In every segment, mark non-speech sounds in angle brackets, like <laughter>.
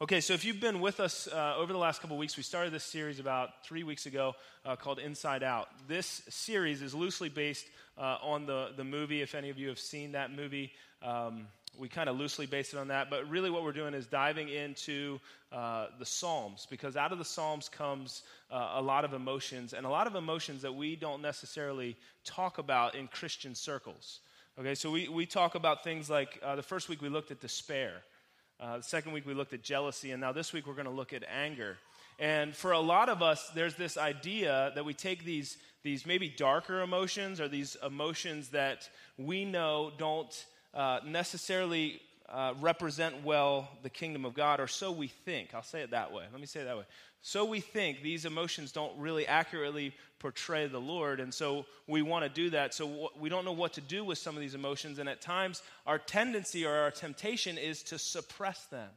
Okay, so if you've been with us uh, over the last couple weeks, we started this series about three weeks ago uh, called Inside Out. This series is loosely based uh, on the, the movie. If any of you have seen that movie, um, we kind of loosely based it on that. But really, what we're doing is diving into uh, the Psalms because out of the Psalms comes uh, a lot of emotions and a lot of emotions that we don't necessarily talk about in Christian circles. Okay, so we, we talk about things like uh, the first week we looked at despair. Uh, second week we looked at jealousy, and now this week we're going to look at anger. And for a lot of us, there's this idea that we take these, these maybe darker emotions or these emotions that we know don't uh, necessarily uh, represent well the kingdom of God, or so we think. I'll say it that way. Let me say it that way. So we think these emotions don't really accurately portray the Lord, and so we want to do that. So we don't know what to do with some of these emotions, and at times our tendency or our temptation is to suppress them.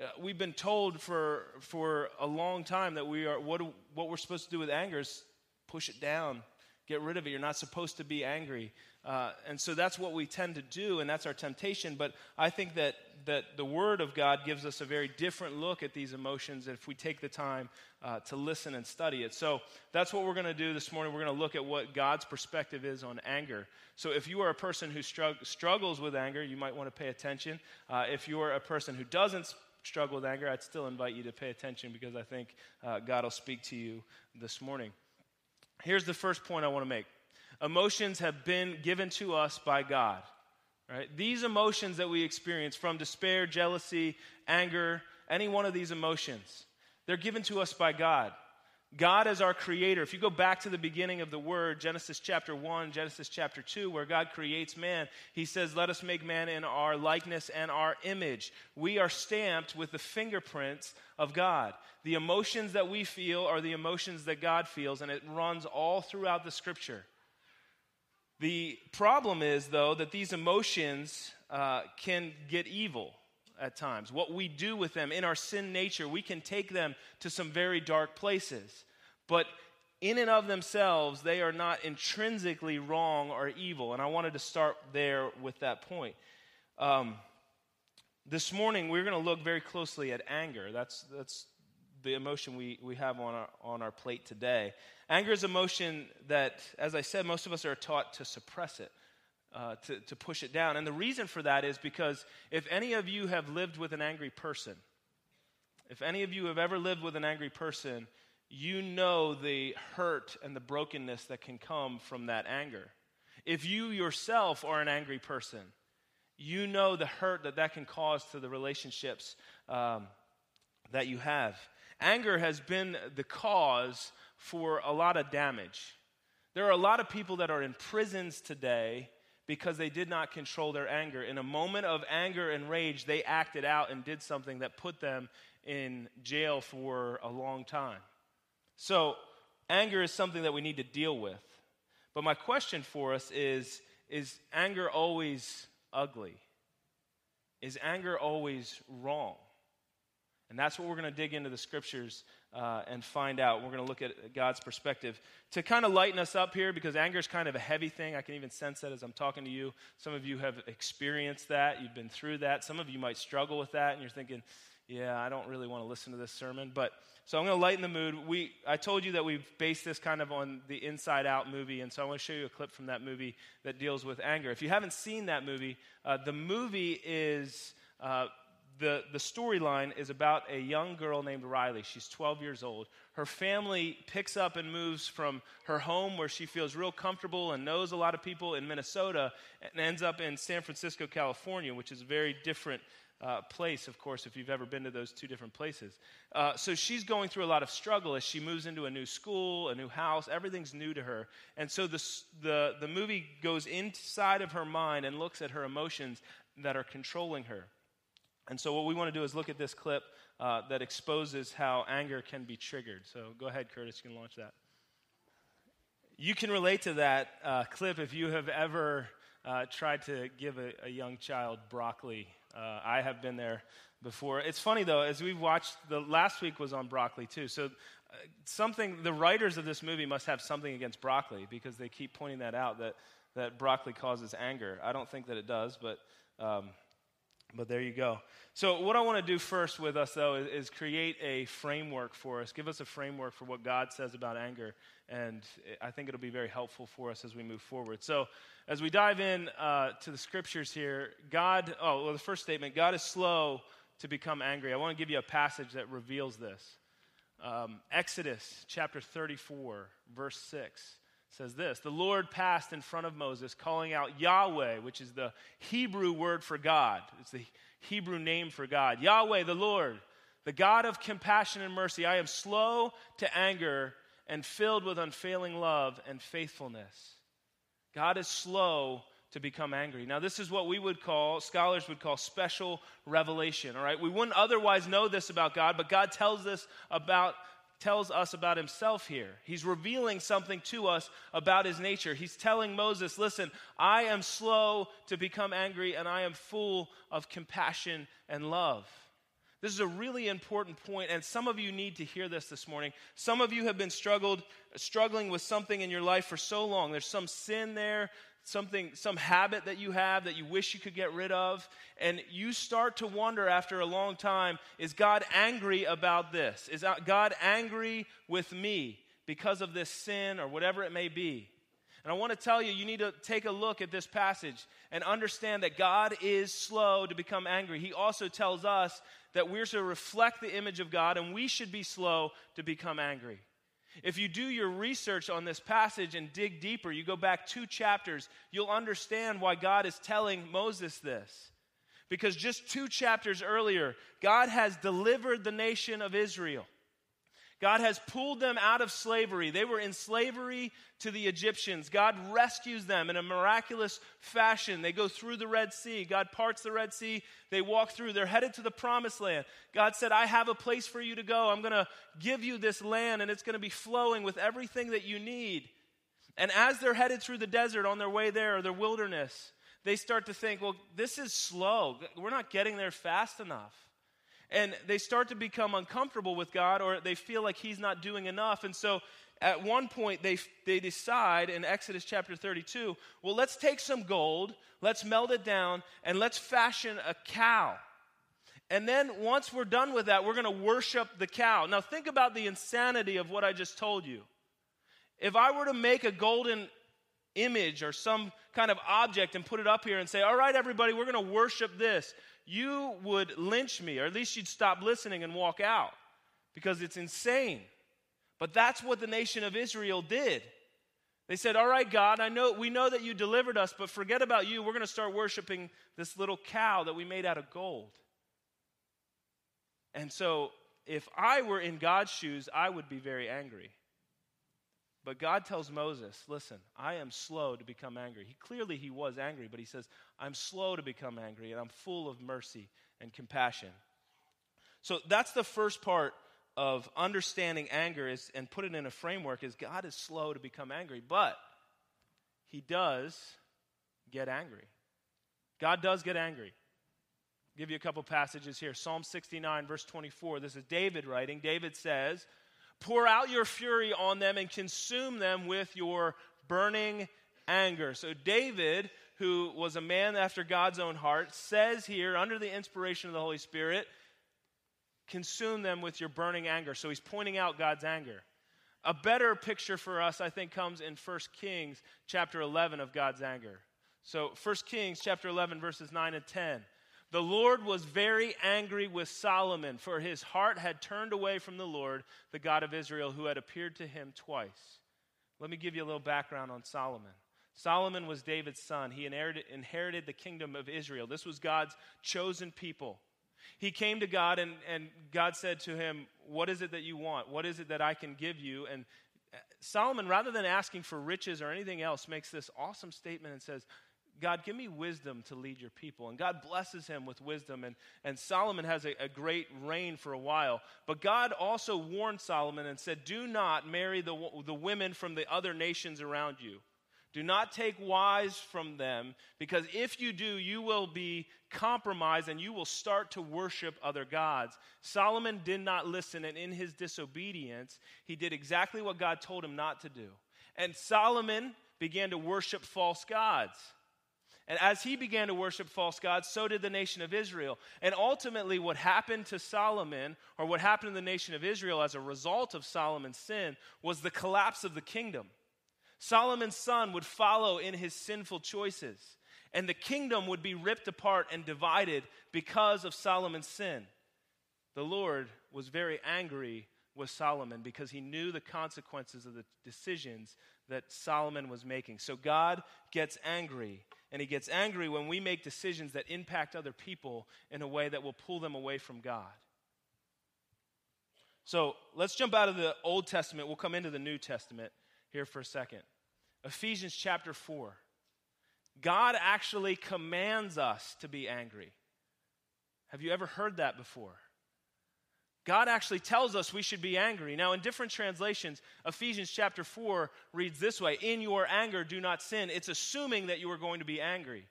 Uh, we've been told for, for a long time that we are, what, what we're supposed to do with anger is push it down, get rid of it. You're not supposed to be angry. Uh, and so that's what we tend to do, and that's our temptation. But I think that, that the Word of God gives us a very different look at these emotions if we take the time uh, to listen and study it. So that's what we're going to do this morning. We're going to look at what God's perspective is on anger. So if you are a person who strugg- struggles with anger, you might want to pay attention. Uh, if you are a person who doesn't struggle with anger, I'd still invite you to pay attention because I think uh, God will speak to you this morning. Here's the first point I want to make emotions have been given to us by God. Right? These emotions that we experience from despair, jealousy, anger, any one of these emotions, they're given to us by God. God is our creator. If you go back to the beginning of the word, Genesis chapter 1, Genesis chapter 2, where God creates man, he says, Let us make man in our likeness and our image. We are stamped with the fingerprints of God. The emotions that we feel are the emotions that God feels, and it runs all throughout the scripture. The problem is, though, that these emotions uh, can get evil at times. What we do with them in our sin nature, we can take them to some very dark places. But in and of themselves, they are not intrinsically wrong or evil. And I wanted to start there with that point. Um, this morning, we're going to look very closely at anger. That's, that's the emotion we, we have on our, on our plate today. Anger is emotion that, as I said, most of us are taught to suppress it, uh, to, to push it down. And the reason for that is because if any of you have lived with an angry person, if any of you have ever lived with an angry person, you know the hurt and the brokenness that can come from that anger. If you yourself are an angry person, you know the hurt that that can cause to the relationships um, that you have. Anger has been the cause for a lot of damage. There are a lot of people that are in prisons today because they did not control their anger. In a moment of anger and rage, they acted out and did something that put them in jail for a long time. So, anger is something that we need to deal with. But my question for us is is anger always ugly? Is anger always wrong? And that's what we're going to dig into the scriptures uh, and find out. We're going to look at God's perspective. To kind of lighten us up here, because anger is kind of a heavy thing, I can even sense that as I'm talking to you. Some of you have experienced that, you've been through that. Some of you might struggle with that, and you're thinking, yeah, I don't really want to listen to this sermon. But so I'm going to lighten the mood. We, I told you that we've based this kind of on the Inside Out movie, and so I want to show you a clip from that movie that deals with anger. If you haven't seen that movie, uh, the movie is. Uh, the, the storyline is about a young girl named Riley. She's 12 years old. Her family picks up and moves from her home where she feels real comfortable and knows a lot of people in Minnesota and ends up in San Francisco, California, which is a very different uh, place, of course, if you've ever been to those two different places. Uh, so she's going through a lot of struggle as she moves into a new school, a new house. Everything's new to her. And so the, the, the movie goes inside of her mind and looks at her emotions that are controlling her. And so, what we want to do is look at this clip uh, that exposes how anger can be triggered. So, go ahead, Curtis, you can launch that. You can relate to that uh, clip if you have ever uh, tried to give a, a young child broccoli. Uh, I have been there before. It's funny, though, as we've watched, the last week was on broccoli, too. So, uh, something, the writers of this movie must have something against broccoli because they keep pointing that out that, that broccoli causes anger. I don't think that it does, but. Um, But there you go. So, what I want to do first with us, though, is, is, create a framework for us. Give us a framework for what God says about anger. And I think it'll be very helpful for us as we move forward. So, as we dive in uh, to the scriptures here, God, oh, well, the first statement God is slow to become angry. I want to give you a passage that reveals this. Um, Exodus chapter 34, verse 6 says this The Lord passed in front of Moses, calling out Yahweh, which is the Hebrew word for God. It's the Hebrew name for God. Yahweh, the Lord, the God of compassion and mercy. I am slow to anger and filled with unfailing love and faithfulness. God is slow to become angry. Now, this is what we would call, scholars would call special revelation, all right? We wouldn't otherwise know this about God, but God tells us about tells us about himself here. He's revealing something to us about his nature. He's telling Moses, listen, I am slow to become angry and I am full of compassion and love. This is a really important point, and some of you need to hear this this morning. Some of you have been struggled, struggling with something in your life for so long. There's some sin there, something, some habit that you have that you wish you could get rid of, and you start to wonder after a long time is God angry about this? Is God angry with me because of this sin or whatever it may be? And I want to tell you, you need to take a look at this passage and understand that God is slow to become angry. He also tells us that we're to reflect the image of God and we should be slow to become angry. If you do your research on this passage and dig deeper, you go back two chapters, you'll understand why God is telling Moses this. Because just two chapters earlier, God has delivered the nation of Israel. God has pulled them out of slavery. They were in slavery to the Egyptians. God rescues them in a miraculous fashion. They go through the Red Sea. God parts the Red Sea. They walk through. They're headed to the promised land. God said, I have a place for you to go. I'm going to give you this land, and it's going to be flowing with everything that you need. And as they're headed through the desert on their way there, or their wilderness, they start to think, well, this is slow. We're not getting there fast enough and they start to become uncomfortable with God or they feel like He's not doing enough. And so at one point, they, they decide in Exodus chapter 32 well, let's take some gold, let's melt it down, and let's fashion a cow. And then once we're done with that, we're going to worship the cow. Now, think about the insanity of what I just told you. If I were to make a golden image or some kind of object and put it up here and say, All right, everybody, we're going to worship this you would lynch me, or at least you'd stop listening and walk out because it's insane. But that's what the nation of Israel did. They said, All right, God, I know we know that you delivered us, but forget about you. We're going to start worshiping this little cow that we made out of gold. And so, if I were in God's shoes, I would be very angry. But God tells Moses, listen, I am slow to become angry. He clearly he was angry, but he says, I'm slow to become angry and I'm full of mercy and compassion. So that's the first part of understanding anger is and put it in a framework is God is slow to become angry, but he does get angry. God does get angry. I'll give you a couple passages here. Psalm 69 verse 24. This is David writing. David says, Pour out your fury on them and consume them with your burning anger. So, David, who was a man after God's own heart, says here, under the inspiration of the Holy Spirit, consume them with your burning anger. So, he's pointing out God's anger. A better picture for us, I think, comes in 1 Kings chapter 11 of God's anger. So, 1 Kings chapter 11, verses 9 and 10. The Lord was very angry with Solomon, for his heart had turned away from the Lord, the God of Israel, who had appeared to him twice. Let me give you a little background on Solomon. Solomon was David's son. He inherited, the kingdom of Israel. This was God's chosen people. He came to God, and, and God said to him, What is it that you want? What is it that I can give you? And uh, Solomon, rather than asking for riches or anything else, makes this awesome statement and says, God, give me wisdom to lead your people. And God blesses him with wisdom. And, and Solomon has a, a great reign for a while. But God also warned Solomon and said, Do not marry the, the women from the other nations around you. Do not take wives from them, because if you do, you will be compromised and you will start to worship other gods. Solomon did not listen, and in his disobedience, he did exactly what God told him not to do. And Solomon began to worship false gods. And as he began to worship false gods, so did the nation of Israel. And ultimately, what happened to Solomon, or what happened to the nation of Israel as a result of Solomon's sin, was the collapse of the kingdom. Solomon's son would follow in his sinful choices, and the kingdom would be ripped apart and divided because of Solomon's sin. The Lord was very angry with Solomon because he knew the consequences of the decisions that Solomon was making. So God gets angry, and he gets angry when we make decisions that impact other people in a way that will pull them away from God. So let's jump out of the Old Testament. We'll come into the New Testament here for a second. Ephesians chapter 4. God actually commands us to be angry. Have you ever heard that before? God actually tells us we should be angry. Now, in different translations, Ephesians chapter 4 reads this way In your anger, do not sin. It's assuming that you are going to be angry.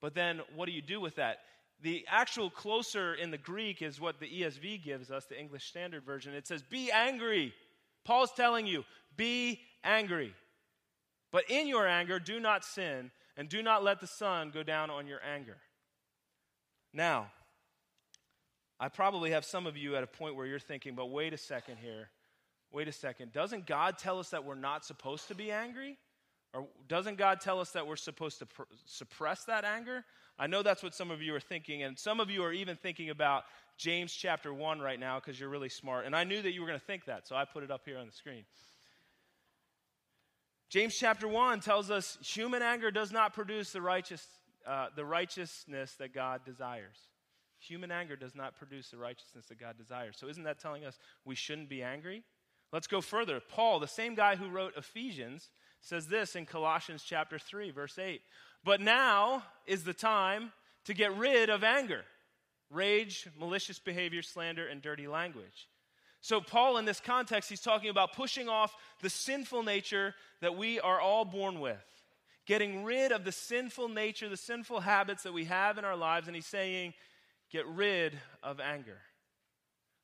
But then, what do you do with that? The actual closer in the Greek is what the ESV gives us, the English Standard Version. It says, Be angry. Paul's telling you, Be angry. But in your anger, do not sin, and do not let the sun go down on your anger. Now, I probably have some of you at a point where you're thinking, but wait a second here. Wait a second. Doesn't God tell us that we're not supposed to be angry? Or doesn't God tell us that we're supposed to pr- suppress that anger? I know that's what some of you are thinking, and some of you are even thinking about James chapter 1 right now because you're really smart. And I knew that you were going to think that, so I put it up here on the screen. James chapter 1 tells us human anger does not produce the, righteous, uh, the righteousness that God desires. Human anger does not produce the righteousness that God desires. So, isn't that telling us we shouldn't be angry? Let's go further. Paul, the same guy who wrote Ephesians, says this in Colossians chapter 3, verse 8. But now is the time to get rid of anger, rage, malicious behavior, slander, and dirty language. So, Paul, in this context, he's talking about pushing off the sinful nature that we are all born with, getting rid of the sinful nature, the sinful habits that we have in our lives. And he's saying, get rid of anger.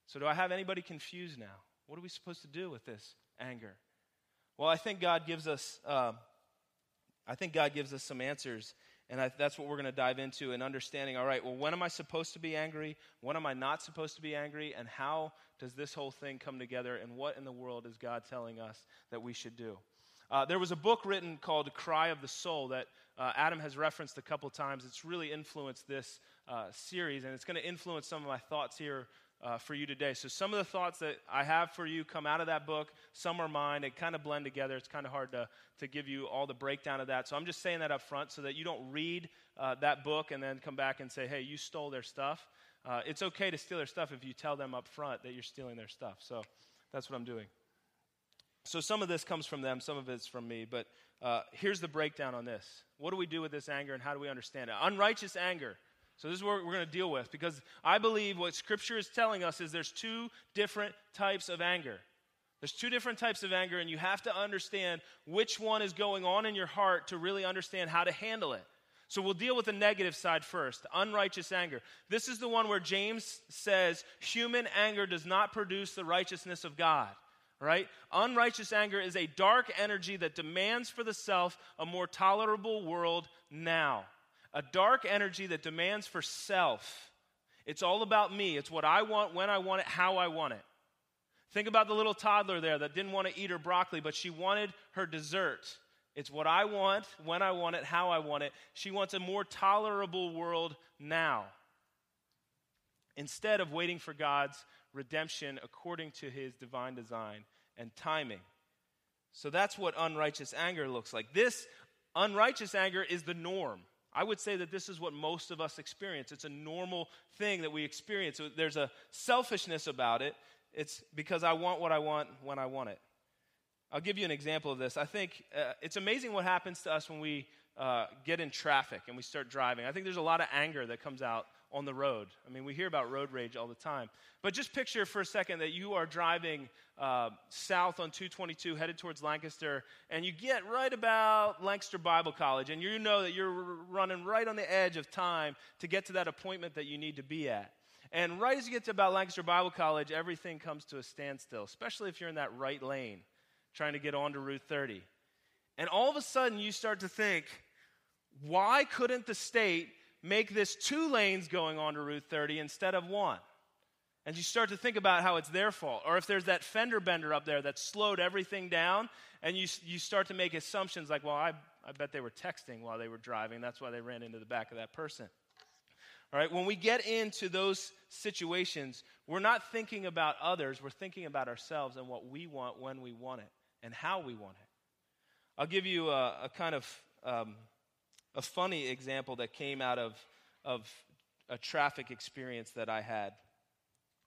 So, do I have anybody confused now? What are we supposed to do with this anger? Well, I think God gives us. Uh, I think God gives us some answers, and I, that's what we're going to dive into in understanding. All right, well, when am I supposed to be angry? When am I not supposed to be angry? And how does this whole thing come together? And what in the world is God telling us that we should do? Uh, there was a book written called Cry of the Soul that uh, Adam has referenced a couple times. It's really influenced this uh, series, and it's going to influence some of my thoughts here uh, for you today. So, some of the thoughts that I have for you come out of that book. Some are mine. They kind of blend together. It's kind of hard to, to give you all the breakdown of that. So, I'm just saying that up front so that you don't read uh, that book and then come back and say, hey, you stole their stuff. Uh, it's okay to steal their stuff if you tell them up front that you're stealing their stuff. So, that's what I'm doing. So, some of this comes from them, some of it's from me. But uh, here's the breakdown on this. What do we do with this anger and how do we understand it? Unrighteous anger so, this is what we're going to deal with because I believe what Scripture is telling us is there's two different types of anger. There's two different types of anger, and you have to understand which one is going on in your heart to really understand how to handle it. So, we'll deal with the negative side first unrighteous anger. This is the one where James says human anger does not produce the righteousness of God right? Unrighteous anger is a dark energy that demands for the self a more tolerable world now a dark energy that demands for self. It's all about me. It's what I want, when I want it, how I want it. Think about the little toddler there that didn't want to eat her broccoli, but she wanted her dessert. It's what I want, when I want it, how I want it. She wants a more tolerable world now. Instead of waiting for God's redemption according to his divine design and timing. So that's what unrighteous anger looks like. This unrighteous anger is the norm. I would say that this is what most of us experience. It's a normal thing that we experience. There's a selfishness about it. It's because I want what I want when I want it. I'll give you an example of this. I think uh, it's amazing what happens to us when we uh, get in traffic and we start driving. I think there's a lot of anger that comes out on the road. I mean, we hear about road rage all the time. But just picture for a second that you are driving uh, south on 222, headed towards Lancaster, and you get right about Lancaster Bible College, and you know that you're running right on the edge of time to get to that appointment that you need to be at. And right as you get to about Lancaster Bible College, everything comes to a standstill, especially if you're in that right lane trying to get onto Route 30. And all of a sudden, you start to think, Why couldn't the state make this two lanes going onto Route 30 instead of one? And you start to think about how it's their fault. Or if there's that fender bender up there that slowed everything down, and you, you start to make assumptions like, well, I, I bet they were texting while they were driving. That's why they ran into the back of that person. All right, when we get into those situations, we're not thinking about others, we're thinking about ourselves and what we want when we want it and how we want it. I'll give you a, a kind of um, a funny example that came out of, of a traffic experience that I had.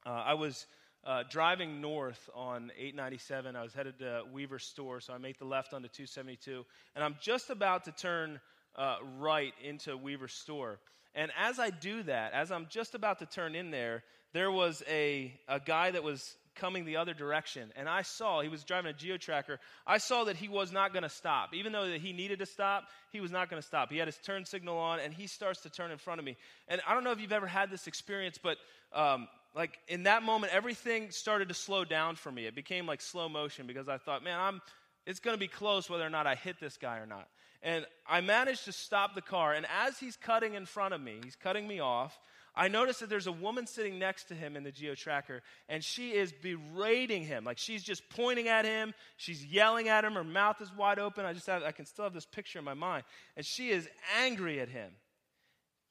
Uh, I was uh, driving north on 897. I was headed to Weaver Store, so I make the left onto 272, and I'm just about to turn uh, right into Weaver Store. And as I do that, as I'm just about to turn in there, there was a, a guy that was coming the other direction. And I saw, he was driving a geo tracker. I saw that he was not going to stop. Even though that he needed to stop, he was not going to stop. He had his turn signal on, and he starts to turn in front of me. And I don't know if you've ever had this experience, but um, like in that moment, everything started to slow down for me. It became like slow motion because I thought, man, I'm, it's going to be close whether or not I hit this guy or not. And I managed to stop the car. And as he's cutting in front of me, he's cutting me off. I notice that there's a woman sitting next to him in the geo tracker, and she is berating him. Like she's just pointing at him, she's yelling at him, her mouth is wide open. I just have, I can still have this picture in my mind. And she is angry at him.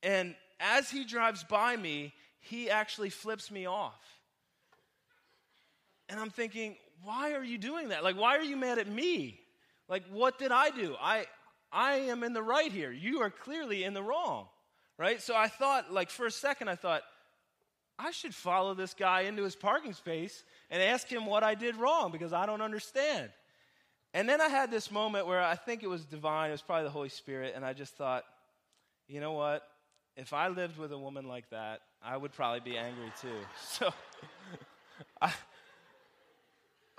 And as he drives by me, he actually flips me off. And I'm thinking, why are you doing that? Like, why are you mad at me? Like, what did I do? I, I am in the right here. You are clearly in the wrong, right? So I thought, like, for a second, I thought, I should follow this guy into his parking space and ask him what I did wrong because I don't understand. And then I had this moment where I think it was divine, it was probably the Holy Spirit, and I just thought, you know what? If I lived with a woman like that, I would probably be angry too. <laughs> So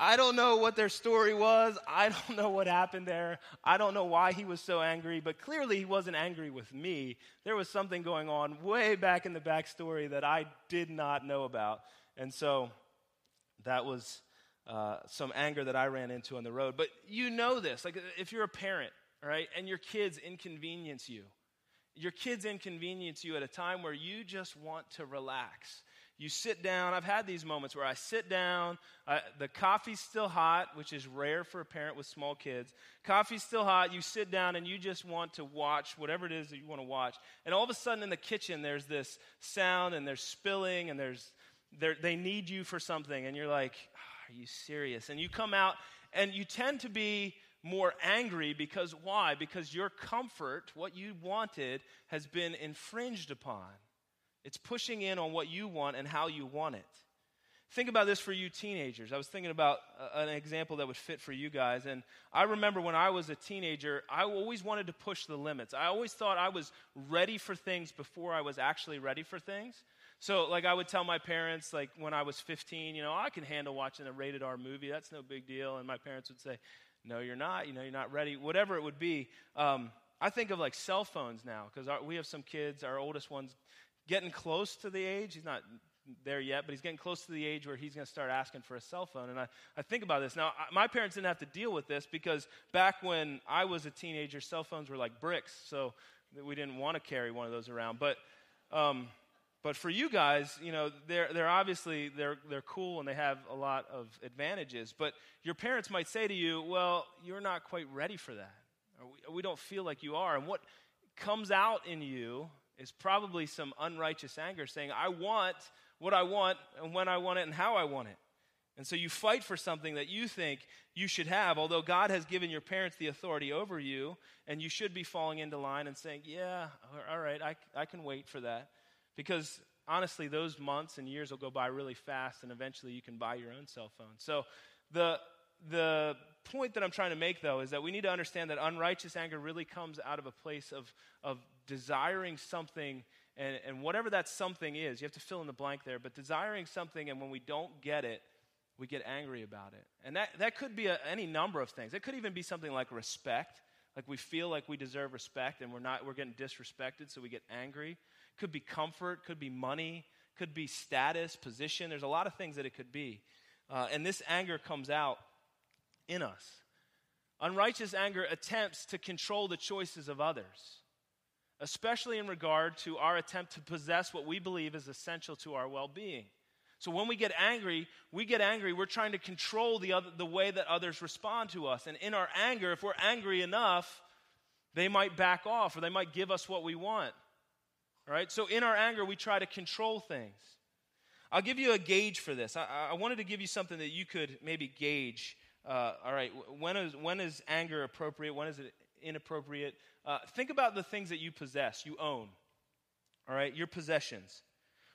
I don't know what their story was. I don't know what happened there. I don't know why he was so angry, but clearly he wasn't angry with me. There was something going on way back in the backstory that I did not know about. And so that was uh, some anger that I ran into on the road. But you know this. Like if you're a parent, right, and your kids inconvenience you, your kids inconvenience you at a time where you just want to relax you sit down. I've had these moments where I sit down, uh, the coffee's still hot, which is rare for a parent with small kids. Coffee's still hot. You sit down and you just want to watch whatever it is that you want to watch. And all of a sudden in the kitchen, there's this sound and there's spilling and there's they need you for something. And you're like, oh, are you serious? And you come out and you tend to be more angry because why? Because your comfort, what you wanted, has been infringed upon. It's pushing in on what you want and how you want it. Think about this for you teenagers. I was thinking about an example that would fit for you guys. And I remember when I was a teenager, I always wanted to push the limits. I always thought I was ready for things before I was actually ready for things. So, like, I would tell my parents, like, when I was 15, you know, I can handle watching a rated R movie. That's no big deal. And my parents would say, no, you're not. You know, you're not ready. Whatever it would be. Um, I think of like cell phones now because we have some kids. Our oldest one's getting close to the age. He's not there yet, but he's getting close to the age where he's going to start asking for a cell phone. And I, I think about this. Now, I, my parents didn't have to deal with this because back when I was a teenager, cell phones were like bricks. So we didn't want to carry one of those around. But, um, but for you guys, you know, they're, they're obviously, they're, they're cool and they have a lot of advantages. But your parents might say to you, well, you're not quite ready for that. Or we, we don't feel like you are. And what comes out in you is probably some unrighteous anger saying, I want what I want and when I want it and how I want it. And so you fight for something that you think you should have, although God has given your parents the authority over you, and you should be falling into line and saying, Yeah, all right, I, I can wait for that. Because honestly, those months and years will go by really fast, and eventually you can buy your own cell phone. So the, the point that I'm trying to make, though, is that we need to understand that unrighteous anger really comes out of a place of, of desiring something, and, and whatever that something is, you have to fill in the blank there, but desiring something, and when we don't get it, we get angry about it. And that, that could be a, any number of things. It could even be something like respect. Like we feel like we deserve respect and we're not, we're getting disrespected, so we get angry. Could be comfort, could be money, could be status, position. There's a lot of things that it could be. Uh, and this anger comes out in us. Unrighteous anger attempts to control the choices of others. Especially in regard to our attempt to possess what we believe is essential to our well being. So when we get angry, we get angry, we're trying to control the, other, the way that others respond to us. And in our anger, if we're angry enough, they might back off or they might give us what we want. All right? So in our anger, we try to control things. I'll give you a gauge for this. I, I wanted to give you something that you could maybe gauge. Uh, all right, when is, when is anger appropriate? When is it inappropriate? Uh, think about the things that you possess, you own. All right, your possessions.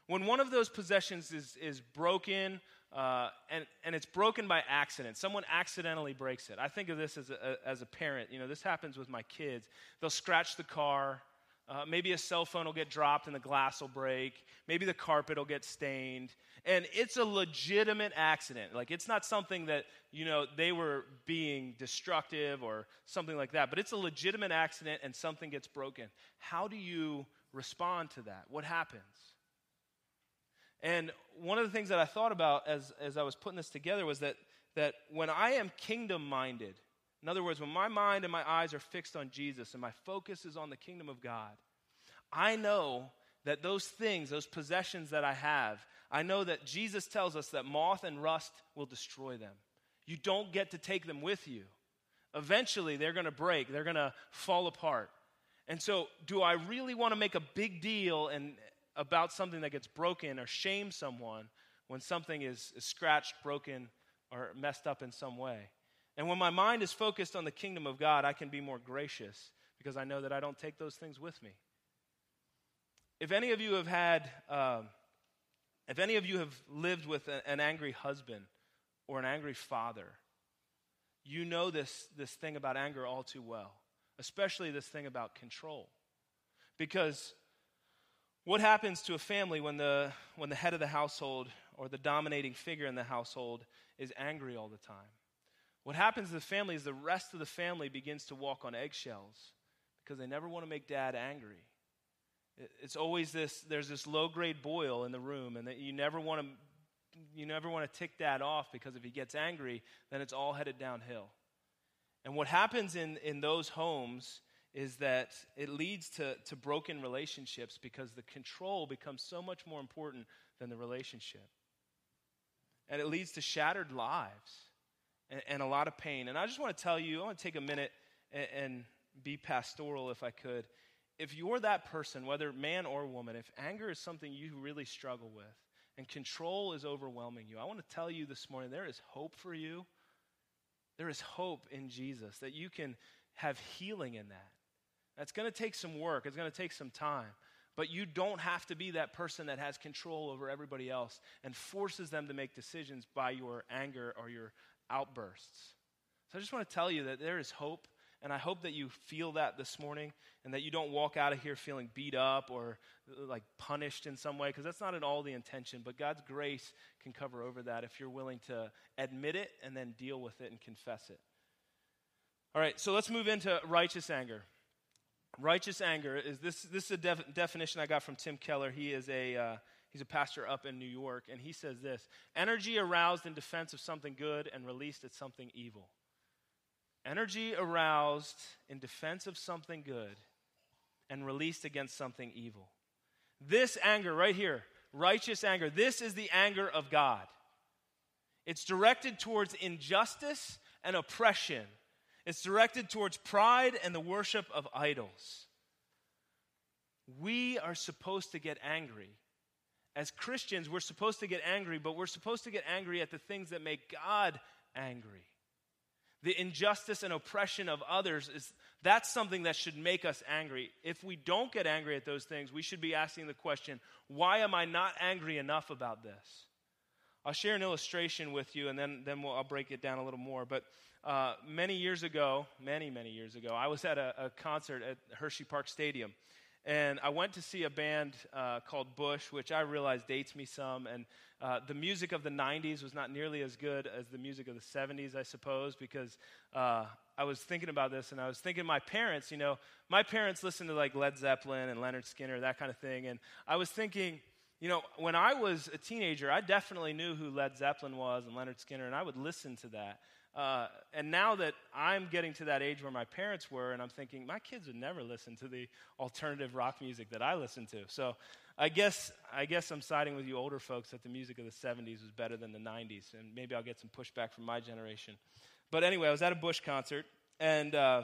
When one of those possessions is, is broken, uh, and, and it's broken by accident, someone accidentally breaks it. I think of this as a, as a parent. You know, this happens with my kids. They'll scratch the car, uh, maybe a cell phone will get dropped and the glass will break. Maybe the carpet will get stained. And it's a legitimate accident. Like, it's not something that, you know, they were being destructive or something like that, but it's a legitimate accident and something gets broken. How do you respond to that? What happens? And one of the things that I thought about as, as I was putting this together was that, that when I am kingdom minded, in other words, when my mind and my eyes are fixed on Jesus and my focus is on the kingdom of God, I know that those things, those possessions that I have, I know that Jesus tells us that moth and rust will destroy them. You don't get to take them with you. Eventually, they're going to break, they're going to fall apart. And so, do I really want to make a big deal and, about something that gets broken or shame someone when something is, is scratched, broken, or messed up in some way? And when my mind is focused on the kingdom of God, I can be more gracious because I know that I don't take those things with me. If any of you have had, um, if any of you have lived with a, an angry husband or an angry father, you know this, this thing about anger all too well, especially this thing about control. Because what happens to a family when the, when the head of the household or the dominating figure in the household is angry all the time? What happens to the family is the rest of the family begins to walk on eggshells because they never want to make dad angry. It's always this there's this low grade boil in the room, and that you never want to you never want to tick dad off because if he gets angry, then it's all headed downhill. And what happens in, in those homes is that it leads to, to broken relationships because the control becomes so much more important than the relationship. And it leads to shattered lives and, and, a lot of pain. And I just want to tell you, I want to take a minute and, and be pastoral if I could. If you're that person, whether man or woman, if anger is something you really struggle with and control is overwhelming you, I want to tell you this morning there is hope for you. There is hope in Jesus that you can have healing in that. That's going to take some work, it's going to take some time. But you don't have to be that person that has control over everybody else and forces them to make decisions by your anger or your outbursts. So I just want to tell you that there is hope, and I hope that you feel that this morning and that you don't walk out of here feeling beat up or like punished in some way, because that's not at all the intention. But God's grace can cover over that if you're willing to admit it and then deal with it and confess it. All right, so let's move into righteous anger. Righteous anger is this. This is a def- definition I got from Tim Keller. He is a uh, He's a pastor up in New York, and he says this energy aroused in defense of something good and released at something evil. Energy aroused in defense of something good and released against something evil. This anger, right here, righteous anger, this is the anger of God. It's directed towards injustice and oppression, it's directed towards pride and the worship of idols. We are supposed to get angry as Christians, we're supposed to get angry, but we're supposed to get angry at the things that make God angry. The injustice and oppression of others is that's something that should make us angry. If we don't get angry at those things, we should be asking the question, why am I not angry enough about this? I'll share an illustration with you and then, then we'll, I'll break it down a little more. But uh, many years ago, many, many years ago, I was at a, a concert at Hershey Park Stadium. And I went to see a band uh, called Bush, which I realize dates me some. And uh, the music of the 90s was not nearly as good as the music of the 70s, I suppose, because uh, I was thinking about this and I was thinking my parents, you know, my parents listened to like Led Zeppelin and Lynyrd Skynyrd, that kind of thing. And I was thinking, you know, when I was a teenager, I definitely knew who Led Zeppelin was and Lynyrd Skynyrd, and I would listen to that. Uh, and now that I'm getting to that age where my parents were, and I'm thinking, my kids would never listen to the alternative rock music that I listened to. So I guess, I guess I'm siding with you older folks that the music of the 70s was better than the 90s, and maybe I'll get some pushback from my generation. But anyway, I was at a Bush concert, and uh,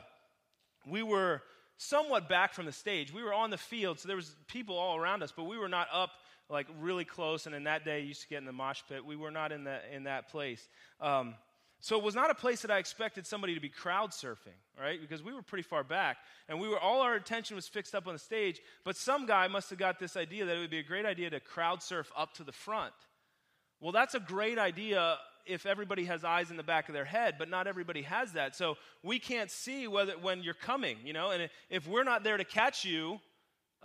we were somewhat back from the stage. We were on the field, so there was people all around us, but we were not up like really close. And in that day, I used to get in the mosh pit. We were not in that in that place. Um, so it was not a place that I expected somebody to be crowd surfing, right? Because we were pretty far back, and we were all our attention was fixed up on the stage. But some guy must have got this idea that it would be a great idea to crowd surf up to the front. Well, that's a great idea if everybody has eyes in the back of their head, but not everybody has that. So we can't see whether when you're coming, you know. And if we're not there to catch you,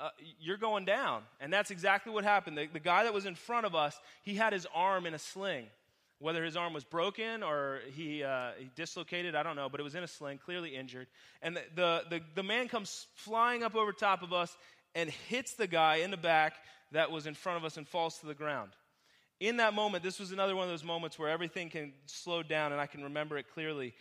uh, you're going down. And that's exactly what happened. The, the guy that was in front of us, he had his arm in a sling. Whether his arm was broken or he, uh, he dislocated, I don't know, but it was in a sling, clearly injured. And the, the, the, the man comes flying up over top of us and hits the guy in the back that was in front of us and falls to the ground in that moment, this was another one of those moments where everything can slow down and I can remember it clearly.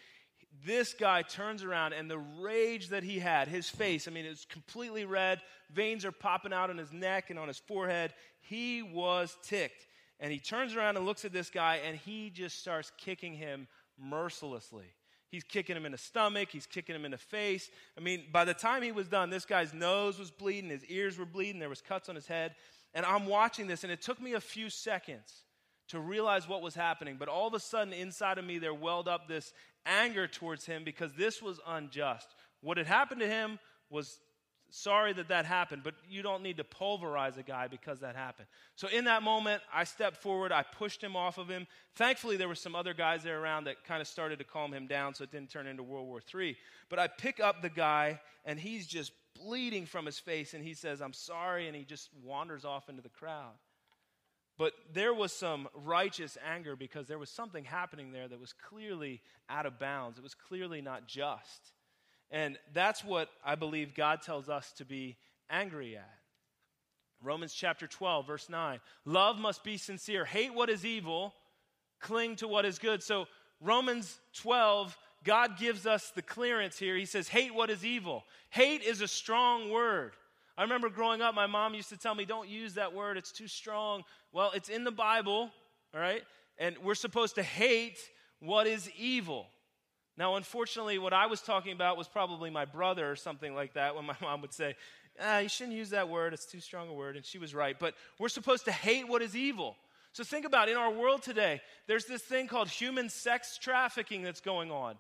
This guy turns around and the rage that he had, his face, I mean, it's completely red. Veins are popping out on his neck and on his forehead. He was ticked. And he turns around and looks at this guy and he just starts kicking him mercilessly. He's kicking him in the stomach. He's kicking him in the face. I mean, by the time he was done, this guy's nose was bleeding. His ears were bleeding. There was cuts on his head. And I'm watching this, and it took me a few seconds to realize what was happening. But all of a sudden, inside of me, there welled up this anger towards him because this was unjust. What had happened to him was sorry that that happened, but you don't need to pulverize a guy because that happened. So in that moment, I stepped forward, I pushed him off of him. Thankfully, there were some other guys there around that kind of started to calm him down so it didn't turn into World War III. But I pick up the guy, and he's just bleeding from his face, and he says, I'm sorry, and he just wanders off into the crowd. But there was some righteous anger because there was something happening there that was clearly out of bounds. It was clearly not just. And that's what I believe God tells us to be angry at. Romans chapter 12, verse 9. Love must be sincere. Hate what is evil, cling to what is good. So, Romans 12 God gives us the clearance here. He says, hate what is evil. Hate is a strong word. I remember growing up, my mom used to tell me, don't use that word, it's too strong. Well, it's in the Bible, all right? And we're supposed to hate what is evil. Now, unfortunately, what I was talking about was probably my brother or something like that when my <laughs> mom would say, ah, you shouldn't use that word, it's too strong a word. And she was right. But we're supposed to hate what is evil. So think about it. in our world today, there's this thing called human sex trafficking that's going on.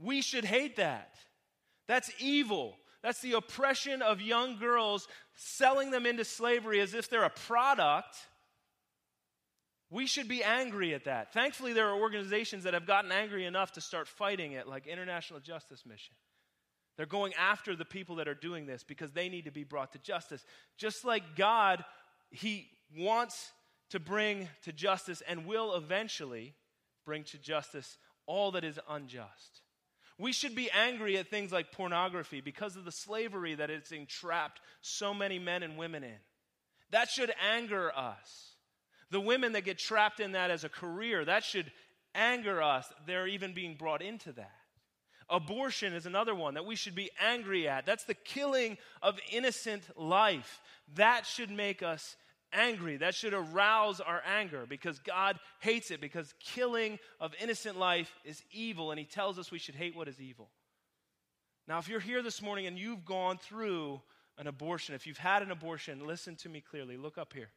We should hate that. That's evil. That's the oppression of young girls, selling them into slavery as if they're a product. We should be angry at that. Thankfully, there are organizations that have gotten angry enough to start fighting it, like International Justice Mission. They're going after the people that are doing this because they need to be brought to justice. Just like God, He wants to bring to justice and will eventually bring to justice all that is unjust. We should be angry at things like pornography because of the slavery that it's entrapped so many men and women in. That should anger us. The women that get trapped in that as a career, that should anger us. They're even being brought into that. Abortion is another one that we should be angry at. That's the killing of innocent life. That should make us angry. That should arouse our anger because God hates it, because killing of innocent life is evil, and He tells us we should hate what is evil. Now, if you're here this morning and you've gone through an abortion, if you've had an abortion, listen to me clearly. Look up here.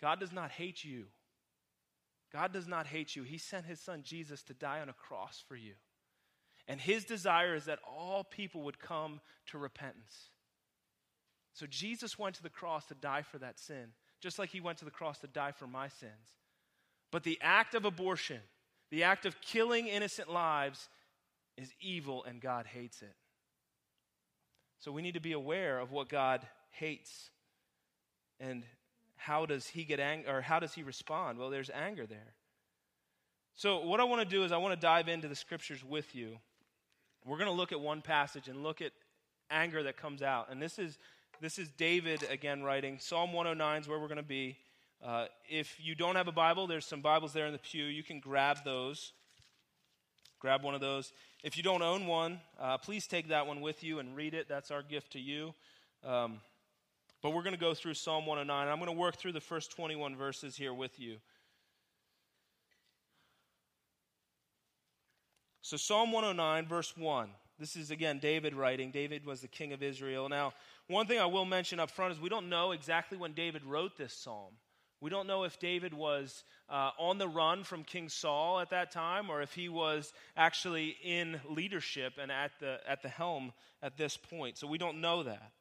God does not hate you. God does not hate you. He sent His Son Jesus to die on a cross for you. And His desire is that all people would come to repentance. So Jesus went to the cross to die for that sin, just like he went to the cross to die for my sins. But the act of abortion, the act of killing innocent lives, is evil and God hates it. So we need to be aware of what God hates and how does he get angry or how does he respond? Well, there's anger there. So what I want to do is I want to dive into the scriptures with you. We're going to look at one passage and look at anger that comes out. And this is this is David again writing. Psalm 109 is where we're going to be. Uh, if you don't have a Bible, there's some Bibles there in the pew. You can grab those. grab one of those. If you don't own one, uh, please take that one with you and read it. That's our gift to you. Um, but we're going to go through Psalm 109. I'm going to work through the first 21 verses here with you. So, Psalm 109, verse 1. This is again David writing. David was the king of Israel. Now, one thing I will mention up front is we don't know exactly when David wrote this psalm. We don't know if David was uh, on the run from King Saul at that time or if he was actually in leadership and at the, at the helm at this point. So we don't know that.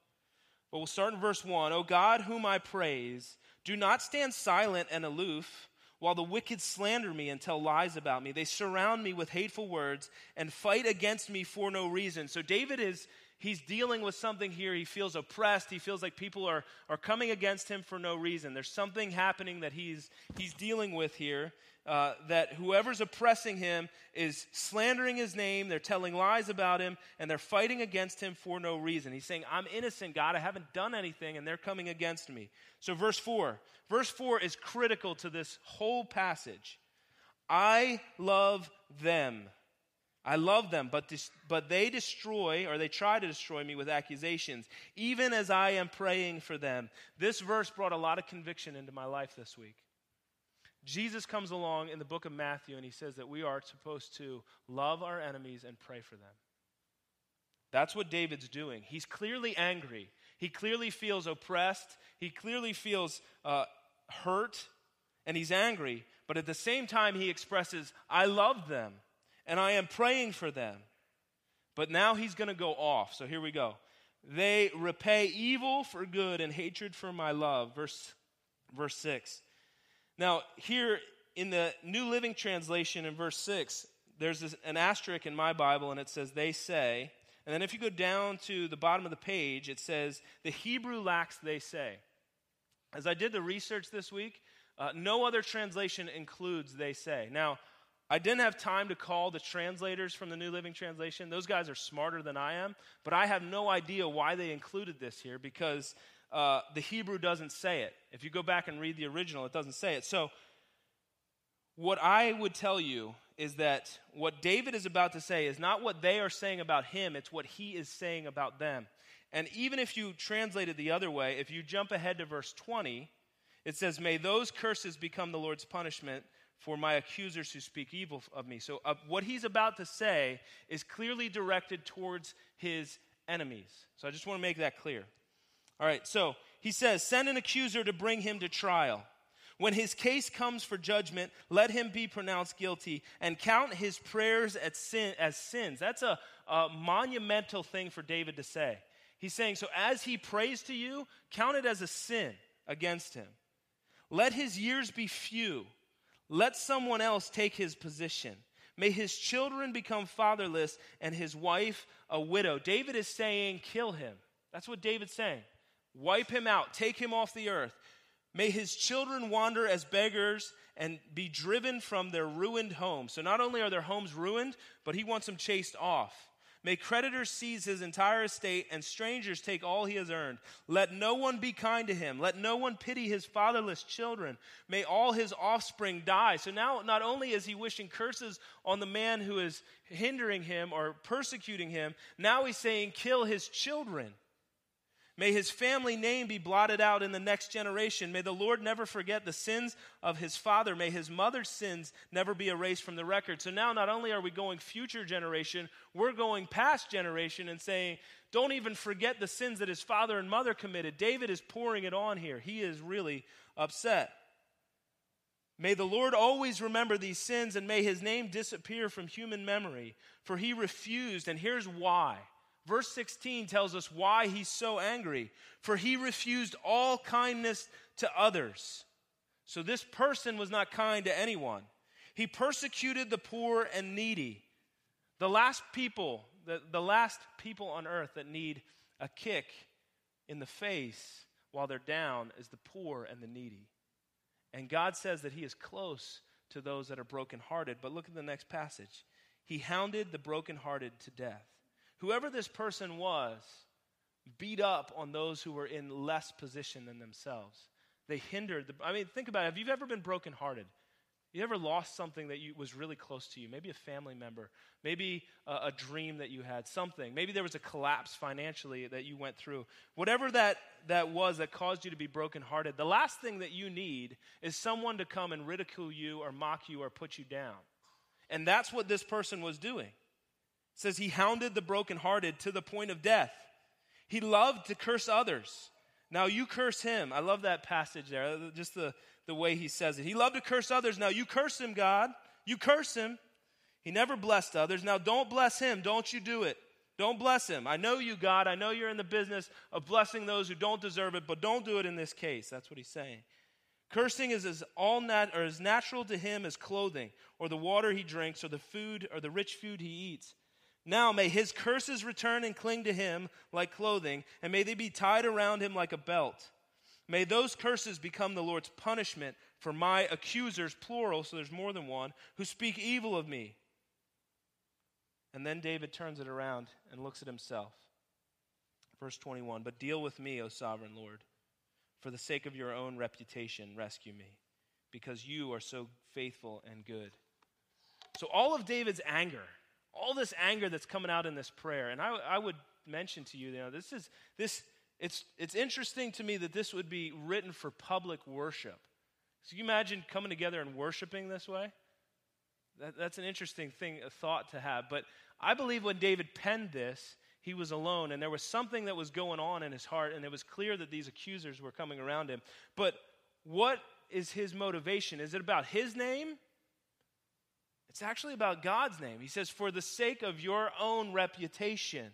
But we'll start in verse 1. O God, whom I praise, do not stand silent and aloof while the wicked slander me and tell lies about me. They surround me with hateful words and fight against me for no reason. So David is he's dealing with something here. He feels oppressed. He feels like people are, are coming against him for no reason. There's something happening that he's, he's dealing with here. Uh, that whoever's oppressing him is slandering his name, they're telling lies about him, and they're fighting against him for no reason. He's saying, I'm innocent, God, I haven't done anything, and they're coming against me. So, verse 4. Verse 4 is critical to this whole passage. I love them I love them, but, dis- but they destroy, or they try to destroy me with accusations, even as I am praying for them. This verse brought a lot of conviction into my life this week. Jesus comes along in the book of Matthew and he says that we are supposed to love our enemies and pray for them. That's what David's doing. He's clearly angry. He clearly feels oppressed. He clearly feels uh, hurt and he's angry. But at the same time, he expresses, I love them and I am praying for them. But now he's going to go off. So here we go. They repay evil for good and hatred for my love. Verse, verse 6. Now, here in the New Living Translation in verse 6, there's this, an asterisk in my Bible and it says, they say. And then if you go down to the bottom of the page, it says, the Hebrew lacks they say. As I did the research this week, uh, no other translation includes they say. Now, I didn't have time to call the translators from the New Living Translation. Those guys are smarter than I am, but I have no idea why they included this here because uh, the Hebrew doesn't say it. If you go back and read the original, it doesn't say it. So, what I would tell you is that what David is about to say is not what they are saying about him, it's what he is saying about them. And even if you translate it the other way, if you jump ahead to verse 20, it says, May those curses become the Lord's punishment for my accusers who speak evil of me. So, uh, what he's about to say is clearly directed towards his enemies. So, I just want to make that clear. All right, so he says, Send an accuser to bring him to trial. When his case comes for judgment, let him be pronounced guilty and count his prayers as, sin, as sins. That's a, a monumental thing for David to say. He's saying, So as he prays to you, count it as a sin against him. Let his years be few let someone else take his position. May his children become fatherless and his wife a widow. David is saying, kill him. That's what David's saying. Wipe him out, take him off the earth. May his children wander as beggars and be driven from their ruined homes. So not only are their homes ruined, but he wants them chased off. May creditors seize his entire estate and strangers take all he has earned. Let no one be kind to him. Let no one pity his fatherless children. May all his offspring die. So now, not only is he wishing curses on the man who is hindering him or persecuting him, now he's saying, kill his children. May his family name be blotted out in the next generation. May the Lord never forget the sins of his father. May his mother's sins never be erased from the record. So now, not only are we going future generation, we're going past generation and saying, don't even forget the sins that his father and mother committed. David is pouring it on here. He is really upset. May the Lord always remember these sins and may his name disappear from human memory. For he refused, and here's why. Verse 16 tells us why he's so angry. For he refused all kindness to others. So this person was not kind to anyone. He persecuted the poor and needy. The last people, the, the last people on earth that need a kick in the face while they're down is the poor and the needy. And God says that he is close to those that are brokenhearted. But look at the next passage. He hounded the brokenhearted to death whoever this person was beat up on those who were in less position than themselves. They hindered the, I mean, think about it. Have you ever been brokenhearted? You ever lost something that you, was really close to you? Maybe a family member, maybe a, a, dream that you had, something. Maybe there was a collapse financially that you went through. Whatever that, that was that caused you to be brokenhearted, the last thing that you need is someone to come and ridicule you or mock you or put you down. And that's what this person was doing. Says he hounded the brokenhearted to the point of death. He loved to curse others. Now you curse him. I love that passage there, just the, the way he says it. He loved to curse others. Now you curse him, God. You curse him. He never blessed others. Now don't bless him. Don't you do it. Don't bless him. I know you, God. I know you're in the business of blessing those who don't deserve it, but don't do it in this case. That's what he's saying. Cursing is as all nat- or as natural to him as clothing, or the water he drinks, or the food, or the rich food he eats. Now may his curses return and cling to him like clothing, and may they be tied around him like a belt. May those curses become the Lord's punishment for my accusers, plural, so there's more than one, who speak evil of me. And then David turns it around and looks at himself. Verse 21 But deal with me, O sovereign Lord. For the sake of your own reputation, rescue me, because you are so faithful and good. So, all of David's anger, all this anger that's coming out in this prayer. And I, I would mention to you, you know, this is this. It's it's interesting to me that this would be written for public worship. So you imagine coming together and worshiping this way? That, that's an interesting thing, a thought to have. But I believe when David penned this, he was alone, and there was something that was going on in his heart, and it was clear that these accusers were coming around him. But what is his motivation? Is it about his name? It's actually about God's name. He says, for the sake of your own reputation.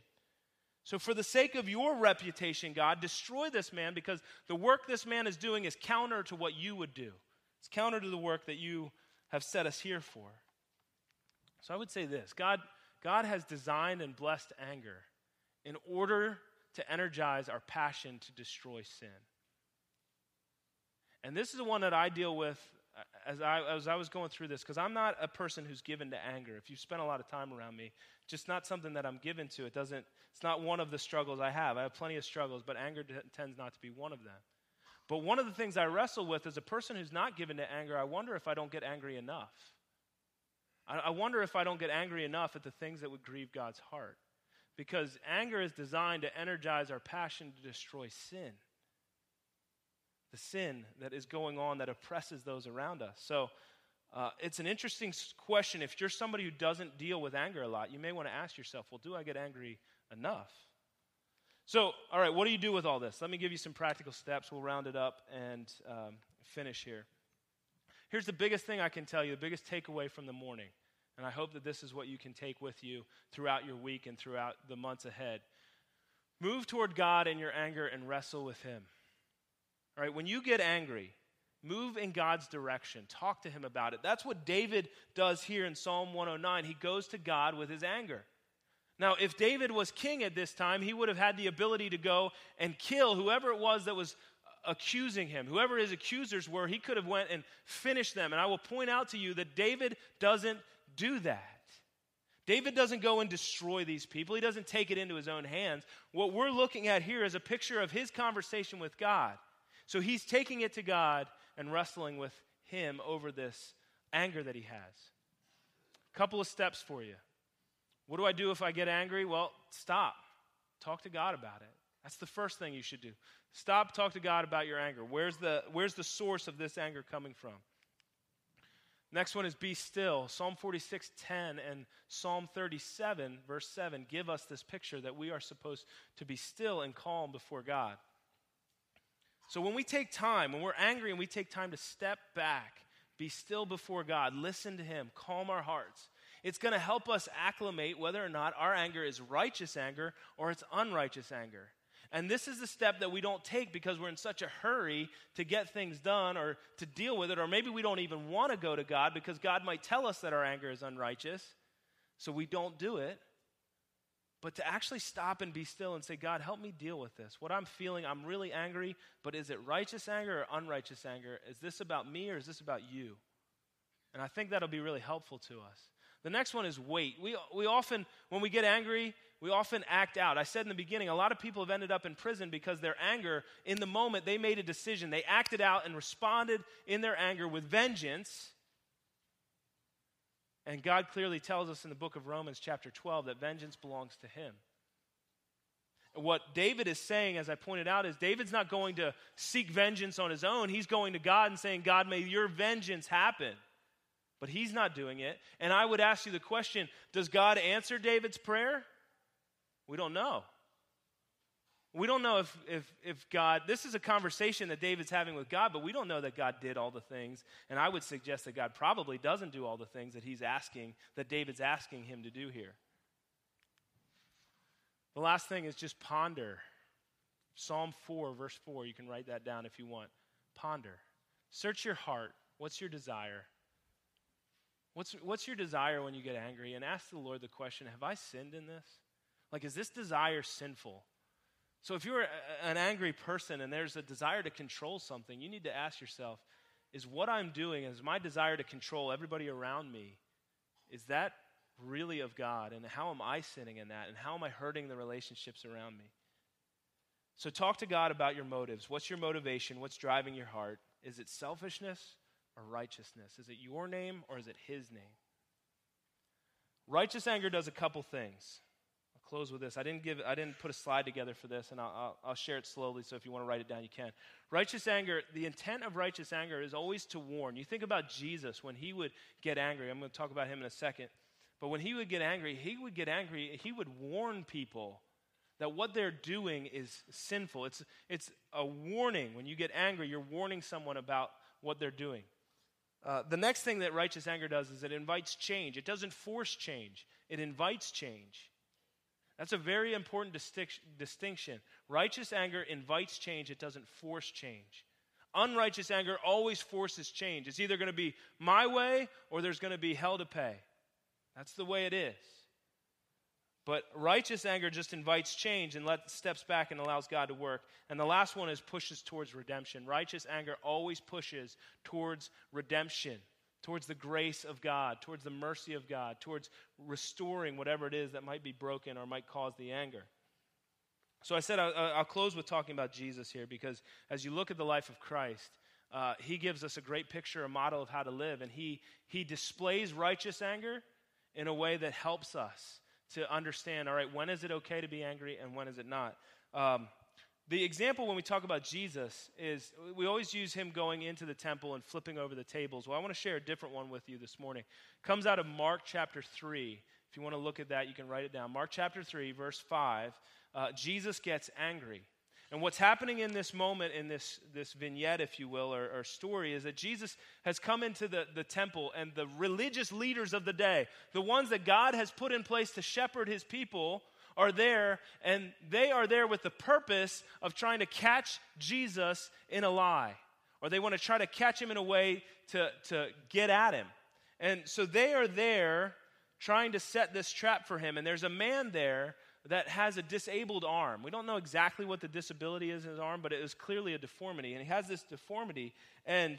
So, for the sake of your reputation, God, destroy this man because the work this man is doing is counter to what you would do. It's counter to the work that you have set us here for. So, I would say this God, God has designed and blessed anger in order to energize our passion to destroy sin. And this is the one that I deal with as I, as I was going through this, because I'm not a person who's given to anger. If you've spent a lot of time around me, just not something that I'm given to. It doesn't, it's not one of the struggles I have. I have plenty of struggles, but anger t- tends not to be one of them. But one of the things I wrestle with as a person who's not given to anger, I wonder if I don't get angry enough. I, I wonder if I don't get angry enough at the things that would grieve God's heart. Because anger is designed to energize our passion to destroy sin the sin that is going on that oppresses those around us. So uh, it's an interesting question. If you're somebody who doesn't deal with anger a lot, you may want to ask yourself, well, do I get angry enough? So, all right, what do you do with all this? Let me give you some practical steps. We'll round it up and um, finish here. Here's the biggest thing I can tell you, the biggest takeaway from the morning. And I hope that this is what you can take with you throughout your week and throughout the months ahead. Move toward God in your anger and wrestle with Him. All right, when you get angry, move in God's direction. Talk to him about it. That's what David does here in Psalm 109. He goes to God with his anger. Now, if David was king at this time, he would have had the ability to go and kill whoever it was that was accusing him. Whoever his accusers were, he could have went and finished them. And I will point out to you that David doesn't do that. David doesn't go and destroy these people. He doesn't take it into his own hands. What we're looking at here is a picture of his conversation with God. So he's taking it to God and wrestling with him over this anger that he has. A couple of steps for you. What do I do if I get angry? Well, stop. Talk to God about it. That's the first thing you should do. Stop, talk to God about your anger. Where's the, where's the source of this anger coming from? Next one is be still. Psalm 46, 10 and Psalm 37, verse 7 give us this picture that we are supposed to be still and calm before God. So when we take time, when we're angry and we take time to step back, be still before God, listen to Him, calm our hearts, it's going to help us acclimate whether or not our anger is righteous anger or it's unrighteous anger. And this is the step that we don't take because we're in such a hurry to get things done or to deal with it, or maybe we don't even want to go to God because God might tell us that our anger is unrighteous, so we don't do it. But to actually stop and be still and say, God, help me deal with this. What I'm feeling, I'm really angry, but is it righteous anger or unrighteous anger? Is this about me or is this about you? And I think that'll be really helpful to us. The next one is wait. We, we often, when we get angry, we often act out. I said in the beginning, a lot of people have ended up in prison because their anger, in the moment, they made a decision. They acted out and responded in their anger with vengeance And God clearly tells us in the book of Romans, chapter 12, that vengeance belongs to Him. what David is saying, as I pointed out, is David's not going to seek vengeance on his own. He's going to God and saying, God, may your vengeance happen. But he's not doing it. And I would ask you the question Does God answer David's prayer? We don't know. We don't know if, if, if God, this is a conversation that David's having with God, but we don't know that God did all the things. And I would suggest that God probably doesn't do all the things that he's asking, that David's asking him to do here. The last thing is just ponder. Psalm 4, verse 4, you can write that down if you want. Ponder. Search your heart. What's your desire? What's, what's your desire when you get angry? And ask the Lord the question Have I sinned in this? Like, is this desire sinful? So, if you're an angry person and there's a desire to control something, you need to ask yourself is what I'm doing, is my desire to control everybody around me, is that really of God? And how am I sinning in that? And how am I hurting the relationships around me? So, talk to God about your motives. What's your motivation? What's driving your heart? Is it selfishness or righteousness? Is it your name or is it His name? Righteous anger does a couple things close with this. I didn't give, I didn't put a slide together for this, and I'll, I'll, I'll, share it slowly. So if you want to write it down, you can. Righteous anger. The intent of righteous anger is always to warn. You think about Jesus when he would get angry. I'm going to talk about him in a second. But when he would get angry, he would get angry. He would warn people that what they're doing is sinful. It's it's a warning. When you get angry, you're warning someone about what they're doing. Uh, the next thing that righteous anger does is it invites change. It doesn't force change, it invites change. That's a very important distinction. Righteous anger invites change, it doesn't force change. Unrighteous anger always forces change. It's either going to be my way or there's going to be hell to pay. That's the way it is. But righteous anger just invites change and let, steps back and allows God to work. And the last one is pushes towards redemption. Righteous anger always pushes towards redemption towards the grace of God, towards the mercy of God, towards restoring whatever it is that might be broken or might cause the anger. So I said I'll, I'll close with talking about Jesus here because as you look at the life of Christ, uh, he gives us a great picture, a model of how to live, and he, he displays righteous anger in a way that helps us to understand all right, when is it okay to be angry and when is it not? Um, the example when we talk about Jesus is we always use him going into the temple and flipping over the tables. Well, I want to share a different one with you this morning. It comes out of Mark chapter 3. If you want to look at that, you can write it down. Mark chapter 3, verse 5. Uh, Jesus gets angry. And what's happening in this moment, in this, this vignette, if you will, or, or, story, is that Jesus has come into the, the temple, and the religious leaders of the day, the ones that God has put in place to shepherd his people, are there, and they are there with the purpose of trying to catch Jesus in a lie. Or they want to try to catch him in a way to, to get at him. And so they are there trying to set this trap for him. And there's a man there that has a disabled arm. We don't know exactly what the disability is in his arm, but it is clearly a deformity. And he has this deformity, and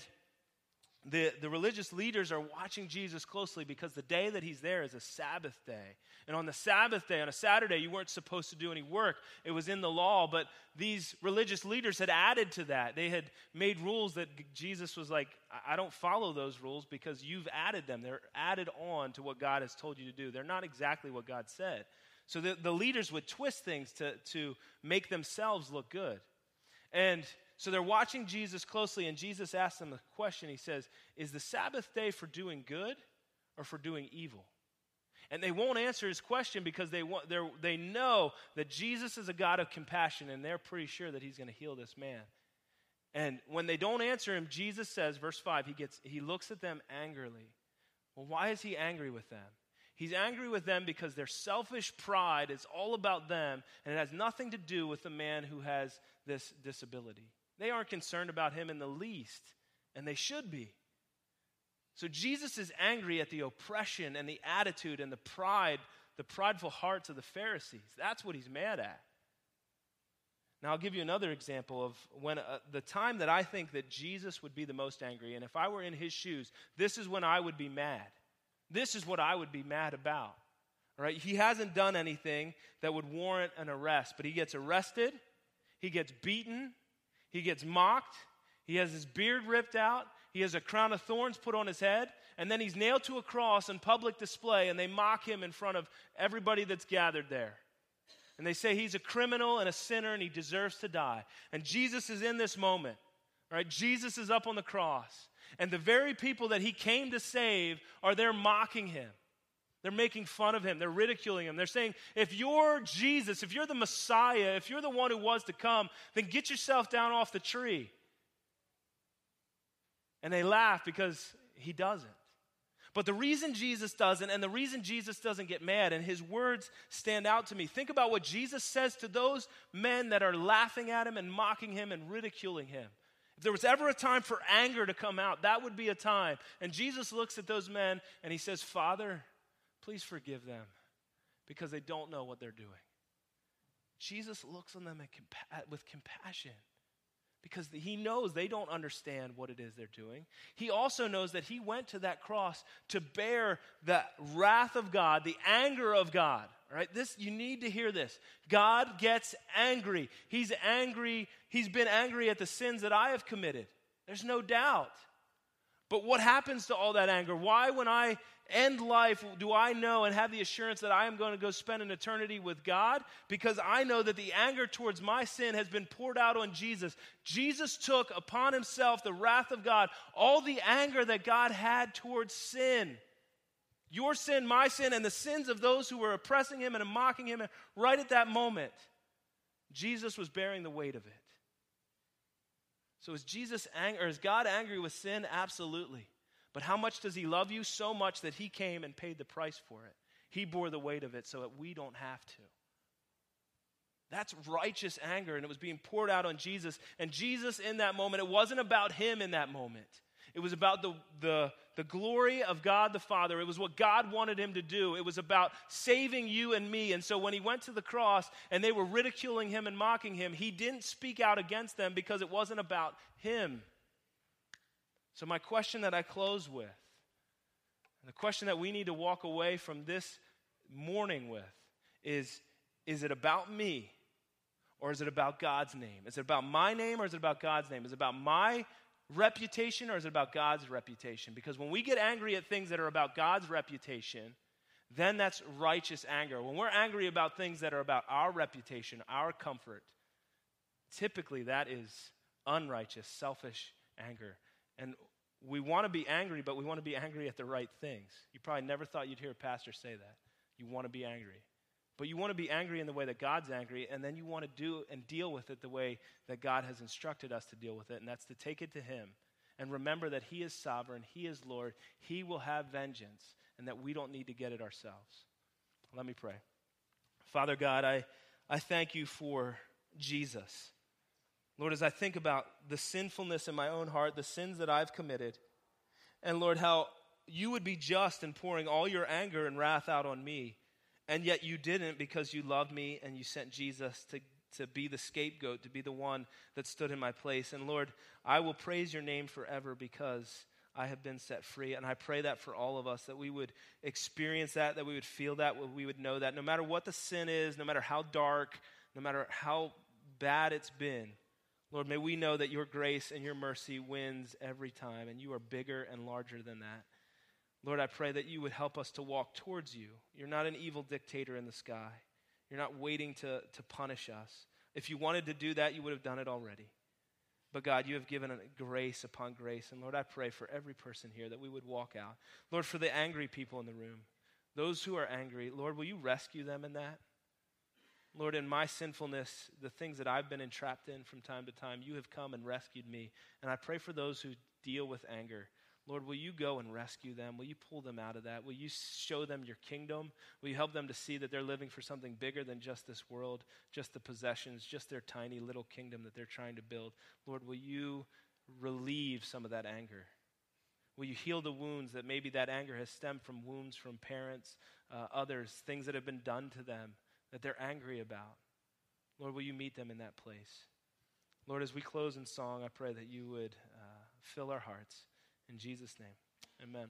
the, the religious leaders are watching Jesus closely because the day that he's there is a Sabbath day. And on the Sabbath day, on a Saturday, you weren't supposed to do any work. It was in the law, but these religious leaders had added to that. They had made rules that Jesus was like, I don't follow those rules because you've added them. They're added on to what God has told you to do. They're not exactly what God said. So the, the leaders would twist things to, to make themselves look good. And so they're watching Jesus closely, and Jesus asks them a question. He says, Is the Sabbath day for doing good or for doing evil? And they won't answer his question because they, want, they know that Jesus is a God of compassion, and they're pretty sure that he's going to heal this man. And when they don't answer him, Jesus says, verse 5, he, gets, he looks at them angrily. Well, why is he angry with them? He's angry with them because their selfish pride is all about them, and it has nothing to do with the man who has this disability. They aren't concerned about him in the least, and they should be. So Jesus is angry at the oppression and the attitude and the pride, the prideful hearts of the Pharisees. That's what he's mad at. Now, I'll give you another example of when uh, the time that I think that Jesus would be the most angry, and if I were in his shoes, this is when I would be mad. This is what I would be mad about. Right? He hasn't done anything that would warrant an arrest, but he gets arrested, he gets beaten, he gets mocked. He has his beard ripped out. He has a crown of thorns put on his head, and then he's nailed to a cross in public display, and they mock him in front of everybody that's gathered there. And they say he's a criminal and a sinner and he deserves to die. And Jesus is in this moment, right? Jesus is up on the cross. And the very people that he came to save are there mocking him. They're making fun of him. They're ridiculing him. They're saying, if you're Jesus, if you're the Messiah, if you're the one who was to come, then get yourself down off the tree. And they laugh because he doesn't. But the reason Jesus doesn't, and the reason Jesus doesn't get mad, and his words stand out to me. Think about what Jesus says to those men that are laughing at him and mocking him and ridiculing him. If there was ever a time for anger to come out, that would be a time. And Jesus looks at those men and he says, Father, please forgive them because they don't know what they're doing. Jesus looks on them with compassion because he knows they don't understand what it is they're doing. He also knows that he went to that cross to bear the wrath of God, the anger of God. Right? This you need to hear this. God gets angry. He's angry. He's been angry at the sins that I have committed. There's no doubt. But what happens to all that anger? Why, when I end life, do I know and have the assurance that I am going to go spend an eternity with God? Because I know that the anger towards my sin has been poured out on Jesus. Jesus took upon himself the wrath of God, all the anger that God had towards sin. Your sin, my sin, and the sins of those who were oppressing him and mocking him right at that moment. Jesus was bearing the weight of it. So is Jesus angry or is God angry with sin? Absolutely. But how much does he love you? So much that he came and paid the price for it. He bore the weight of it so that we don't have to. That's righteous anger, and it was being poured out on Jesus. And Jesus, in that moment, it wasn't about him in that moment. It was about the, the, the glory of God the Father. It was what God wanted him to do. It was about saving you and me. And so when he went to the cross and they were ridiculing him and mocking him, he didn't speak out against them because it wasn't about him. So, my question that I close with, and the question that we need to walk away from this morning with, is Is it about me or is it about God's name? Is it about my name or is it about God's name? Is it about my reputation or is it about God's reputation? Because when we get angry at things that are about God's reputation, then that's righteous anger. When we're angry about things that are about our reputation, our comfort, typically that is unrighteous, selfish anger. And we want to be angry, but we want to be angry at the right things. You probably never thought you'd hear a pastor say that. You want to be angry. But you want to be angry in the way that God's angry, and then you want to do and deal with it the way that God has instructed us to deal with it, and that's to take it to Him and remember that He is sovereign, He is Lord, He will have vengeance, and that we don't need to get it ourselves. Let me pray. Father God, I, I thank you for Jesus. Lord, as I think about the sinfulness in my own heart, the sins that I've committed, and Lord, how you would be just in pouring all your anger and wrath out on me, and yet you didn't because you loved me and you sent Jesus to, to be the scapegoat, to be the one that stood in my place. And Lord, I will praise your name forever because I have been set free. And I pray that for all of us, that we would experience that, that we would feel that, we would know that no matter what the sin is, no matter how dark, no matter how bad it's been, Lord, may we know that your grace and your mercy wins every time, and you are bigger and larger than that. Lord, I pray that you would help us to walk towards you. You're not an evil dictator in the sky. You're not waiting to, to punish us. If you wanted to do that, you would have done it already. But God, you have given grace upon grace. And Lord, I pray for every person here that we would walk out. Lord, for the angry people in the room, those who are angry, Lord, will you rescue them in that? Lord, in my sinfulness, the things that I've been entrapped in from time to time, you have come and rescued me. And I pray for those who deal with anger. Lord, will you go and rescue them? Will you pull them out of that? Will you show them your kingdom? Will you help them to see that they're living for something bigger than just this world, just the possessions, just their tiny little kingdom that they're trying to build? Lord, will you relieve some of that anger? Will you heal the wounds that maybe that anger has stemmed from wounds from parents, uh, others, things that have been done to them? That they're angry about. Lord, will you meet them in that place? Lord, as we close in song, I pray that you would uh, fill our hearts. In Jesus' name, amen.